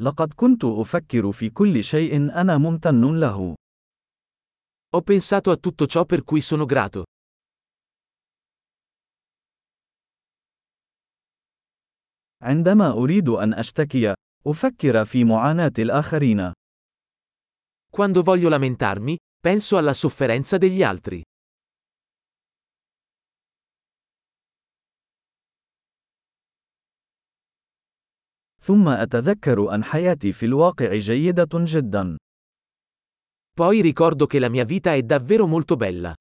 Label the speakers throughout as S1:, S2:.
S1: لقد كنت أفكر في كل شيء أنا ممتن له.
S2: Ho pensato a tutto ciò per cui sono grato.
S1: عندما أريد أن أشتكي، أفكر في معاناة الآخرين.
S2: Quando voglio lamentarmi, penso alla sofferenza degli altri.
S1: ثم أتذكر أن حياتي في الواقع جيدة جدا.
S2: Poi ricordo che la mia vita è davvero molto bella.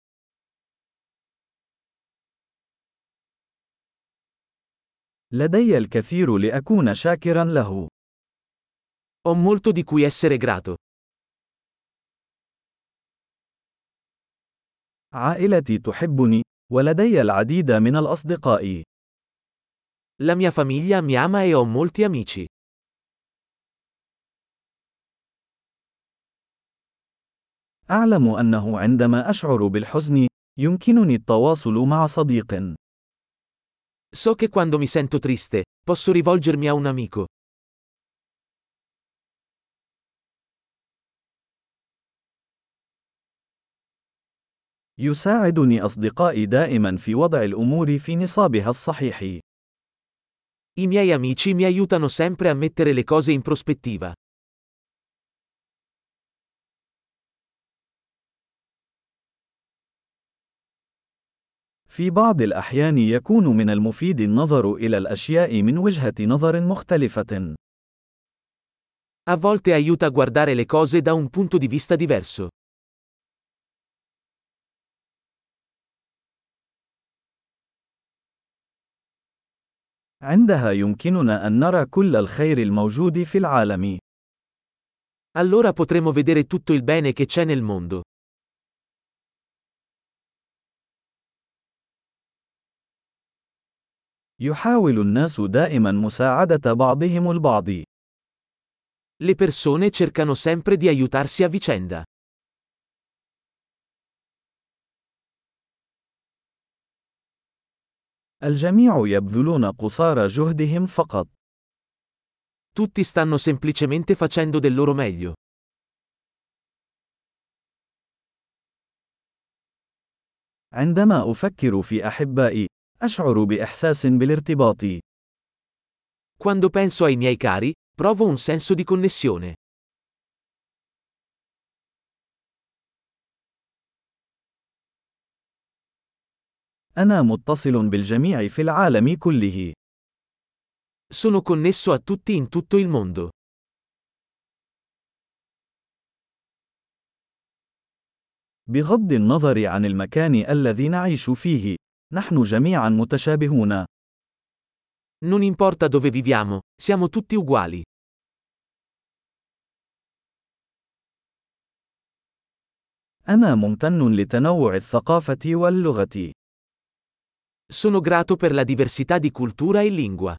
S1: لدي الكثير لأكون شاكرا له.
S2: Ho molto di cui essere grato.
S1: عائلتي تحبني، ولدي العديد من الأصدقاء.
S2: La mia famiglia mi ama e ho molti amici.
S1: أعلم أنه عندما أشعر بالحزن، يمكنني التواصل مع صديق.
S2: So che quando mi sento triste, posso rivolgermi a un amico.
S1: يساعدني أصدقائي دائما في وضع الأمور في نصابها الصحيح.
S2: I miei amici mi aiutano sempre a mettere le cose in prospettiva.
S1: في بعض الأحيان يكون من المفيد النظر إلى الأشياء من وجهة نظر مختلفة.
S2: A volte aiuta a guardare le cose da un punto di vista diverso.
S1: عندها يمكننا أن نرى كل الخير الموجود في العالم.
S2: Allora potremo vedere tutto il bene che c'è nel mondo.
S1: يحاول الناس دائما مساعدة بعضهم البعض.
S2: Le persone cercano sempre di aiutarsi a vicenda.
S1: الجميع يبذلون قصارى جهدهم فقط.
S2: Tutti stanno semplicemente facendo del loro meglio.
S1: عندما أفكر في أحبائي، أشعر بإحساس بالارتباط.
S2: Quando penso ai miei cari, provo un senso di connessione.
S1: أنا متصل بالجميع في العالم كله.
S2: Sono connesso a tutti in tutto il mondo.
S1: بغض النظر عن المكان الذي نعيش فيه، نحن جميعا متشابهون.
S2: Non importa dove viviamo, siamo tutti uguali.
S1: أنا ممتن لتنوع الثقافة واللغة.
S2: Sono grato per la diversità di cultura e lingua.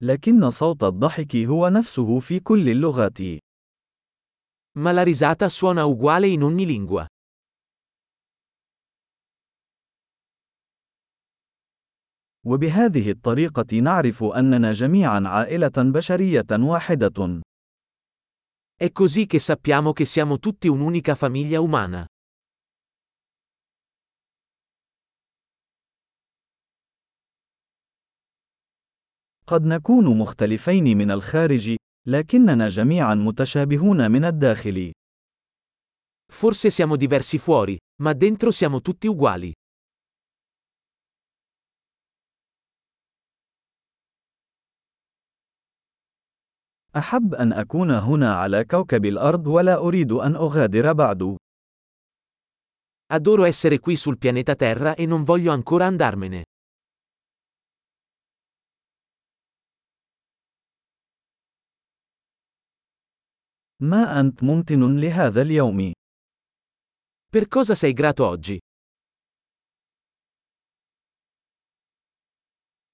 S1: لكن صوت الضحك هو نفسه في كل اللغات.
S2: Ma la risata suona uguale in ogni lingua.
S1: وبهذه الطريقة نعرف أننا جميعا عائلة بشرية واحدة.
S2: È così che sappiamo che siamo tutti un'unica famiglia umana.
S1: قد نكون مختلفين من الخارج، لكننا جميعا متشابهون من الداخل.
S2: Forse siamo diversi fuori, ma dentro siamo tutti uguali.
S1: أحب أن أكون هنا على كوكب الأرض ولا أريد أن أغادر بعد.
S2: Adoro essere qui sul pianeta Terra e non voglio ancora andarmene.
S1: ما أنت ممتن لهذا اليوم؟
S2: Per cosa sei grato oggi?